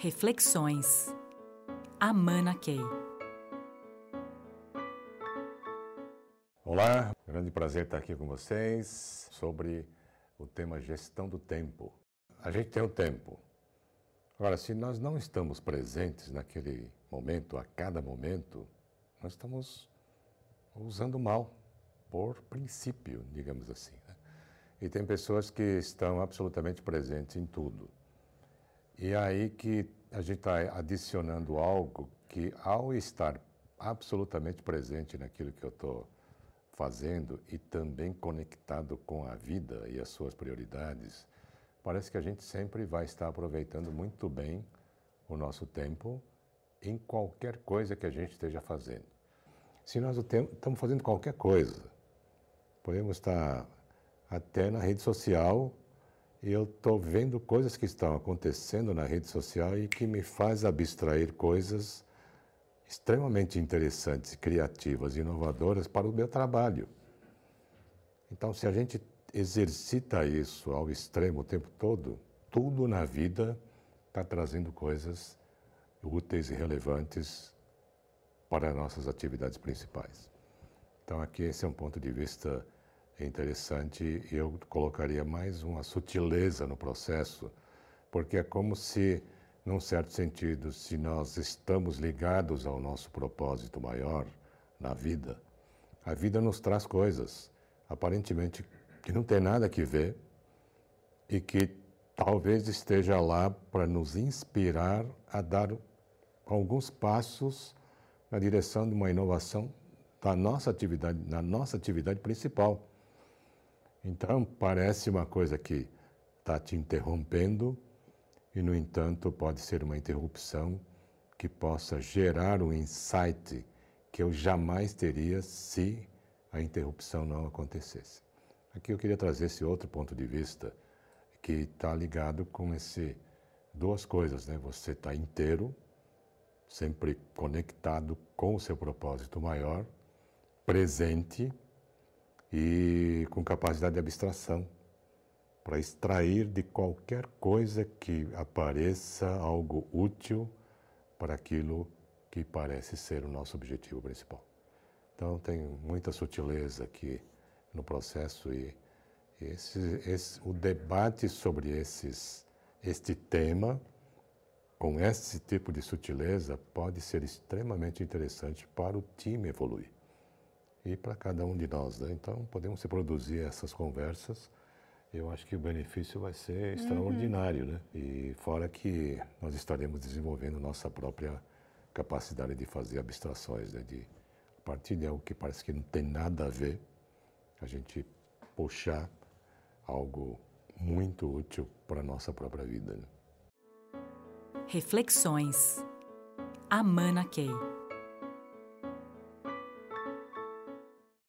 Reflexões. Amana Key. Olá, grande prazer estar aqui com vocês sobre o tema gestão do tempo. A gente tem o tempo. Agora, se nós não estamos presentes naquele momento, a cada momento, nós estamos usando mal, por princípio, digamos assim. Né? E tem pessoas que estão absolutamente presentes em tudo. E é aí que a gente está adicionando algo que, ao estar absolutamente presente naquilo que eu estou fazendo e também conectado com a vida e as suas prioridades, parece que a gente sempre vai estar aproveitando muito bem o nosso tempo em qualquer coisa que a gente esteja fazendo. Se nós estamos fazendo qualquer coisa, podemos estar até na rede social eu estou vendo coisas que estão acontecendo na rede social e que me faz abstrair coisas extremamente interessantes, criativas, inovadoras para o meu trabalho. Então, se a gente exercita isso ao extremo o tempo todo, tudo na vida está trazendo coisas úteis e relevantes para nossas atividades principais. Então, aqui esse é um ponto de vista é interessante eu colocaria mais uma sutileza no processo, porque é como se, num certo sentido, se nós estamos ligados ao nosso propósito maior na vida, a vida nos traz coisas aparentemente que não tem nada que ver e que talvez esteja lá para nos inspirar a dar alguns passos na direção de uma inovação da nossa atividade, na nossa atividade principal. Então, parece uma coisa que está te interrompendo e, no entanto, pode ser uma interrupção que possa gerar um insight que eu jamais teria se a interrupção não acontecesse. Aqui eu queria trazer esse outro ponto de vista que está ligado com esse duas coisas, né? Você está inteiro, sempre conectado com o seu propósito maior, presente e com capacidade de abstração para extrair de qualquer coisa que apareça algo útil para aquilo que parece ser o nosso objetivo principal. Então tem muita sutileza aqui no processo e esse, esse, o debate sobre esses, este tema com esse tipo de sutileza pode ser extremamente interessante para o time evoluir e para cada um de nós. Né? Então, podemos produzir essas conversas. Eu acho que o benefício vai ser uhum. extraordinário, né? E fora que nós estaremos desenvolvendo nossa própria capacidade de fazer abstrações, né? De a partir de algo que parece que não tem nada a ver, a gente puxar algo muito útil para a nossa própria vida. Né? Reflexões. Amana Key.